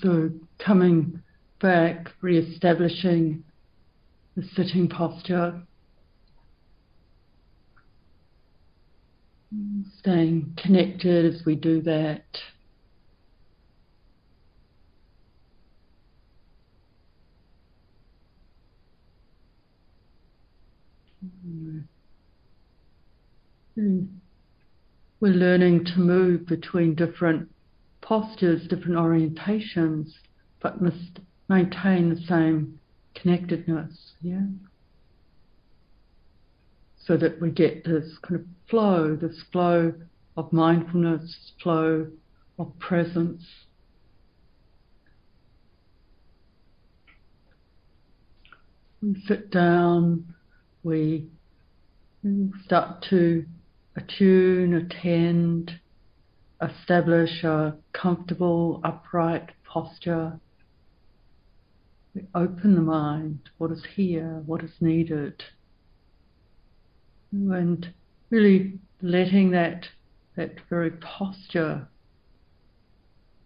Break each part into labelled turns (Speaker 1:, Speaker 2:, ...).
Speaker 1: So coming back, re-establishing the sitting posture, staying connected as we do that. Hmm. We're learning to move between different postures, different orientations, but must maintain the same connectedness, yeah? So that we get this kind of flow, this flow of mindfulness, flow of presence. We sit down, we start to attune, attend, establish a comfortable, upright posture. We open the mind, what is here, what is needed. And really letting that that very posture,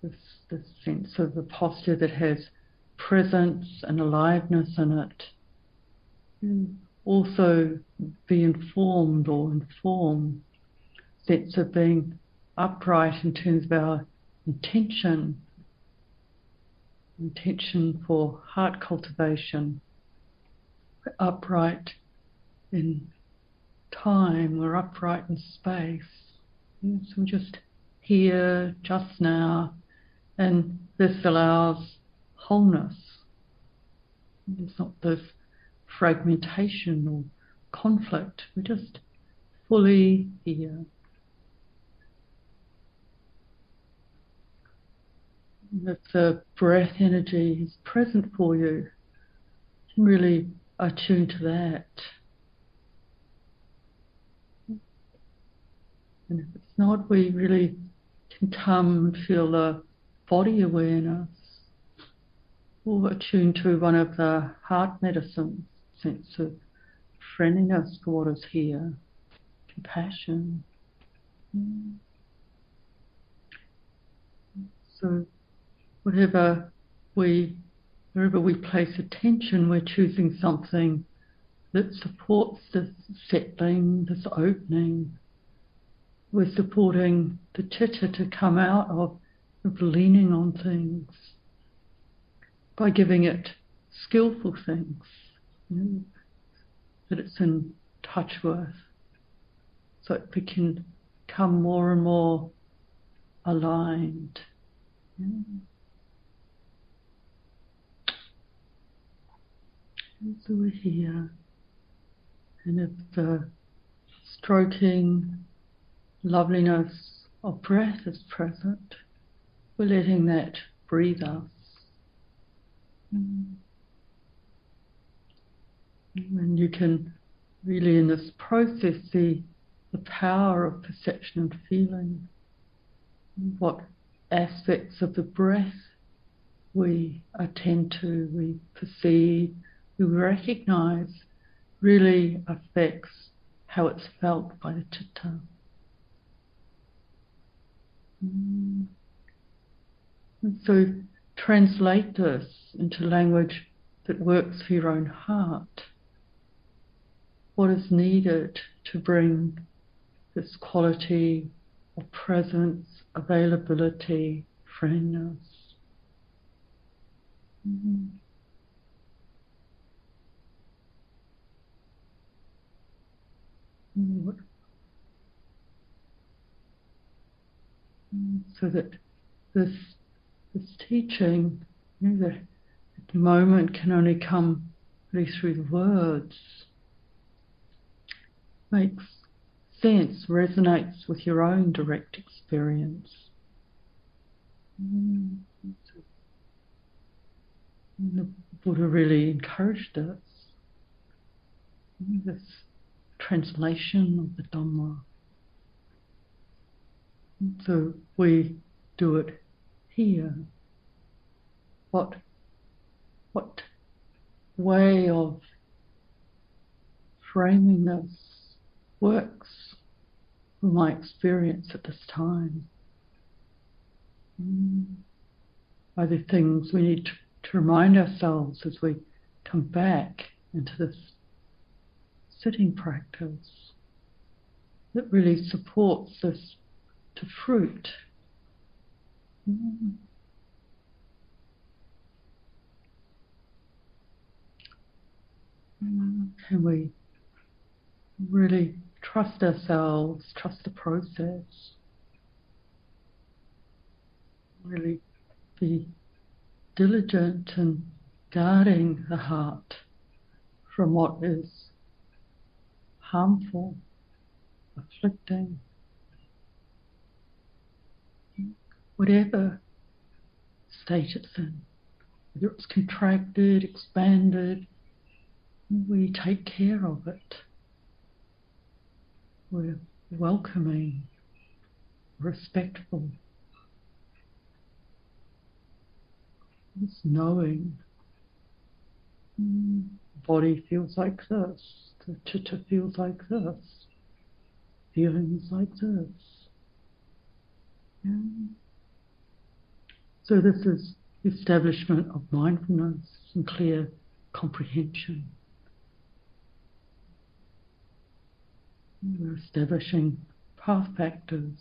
Speaker 1: this, this sense of the posture that has presence and aliveness in it, also be informed or inform sense of being upright in terms of our intention, intention for heart cultivation, we're upright in time, we're upright in space. So we're just here, just now, and this allows wholeness. It's not this fragmentation or conflict. We're just fully here. If the breath energy is present for you, really attune to that. And if it's not, we really can come and feel the body awareness or attune to one of the heart medicines, sense of friendliness for what is here, compassion. So whatever we wherever we place attention, we're choosing something that supports this settling, this opening. We're supporting the citta to come out of, of leaning on things by giving it skillful things you know, that it's in touch with, so it can come more and more aligned. Yeah. So we're here, and if the stroking loveliness of breath is present, we're letting that breathe us. Mm-hmm. And you can really, in this process, see the power of perception and feeling, what aspects of the breath we attend to, we perceive, we recognize really affects how it's felt by the citta. Mm. So translate this into language that works for your own heart. What is needed to bring this quality of presence, availability, friendliness? Mm-hmm. So that this this teaching, you know, the, the moment can only come really through the words. Makes sense, resonates with your own direct experience. The Buddha really encouraged us. This translation of the Dhamma. So we do it here. What what way of framing this works for my experience at this time. Mm. Are there things we need to, to remind ourselves as we come back into this sitting practice that really supports this to fruit? Can we really trust ourselves, trust the process? Really be diligent in guarding the heart from what is harmful, afflicting, whatever state it's in, whether it's contracted, expanded, we take care of it. We're welcoming, respectful. It's knowing body feels like this, the citta feels like this, feelings like this. Yeah. So this is establishment of mindfulness and clear comprehension. We're establishing path factors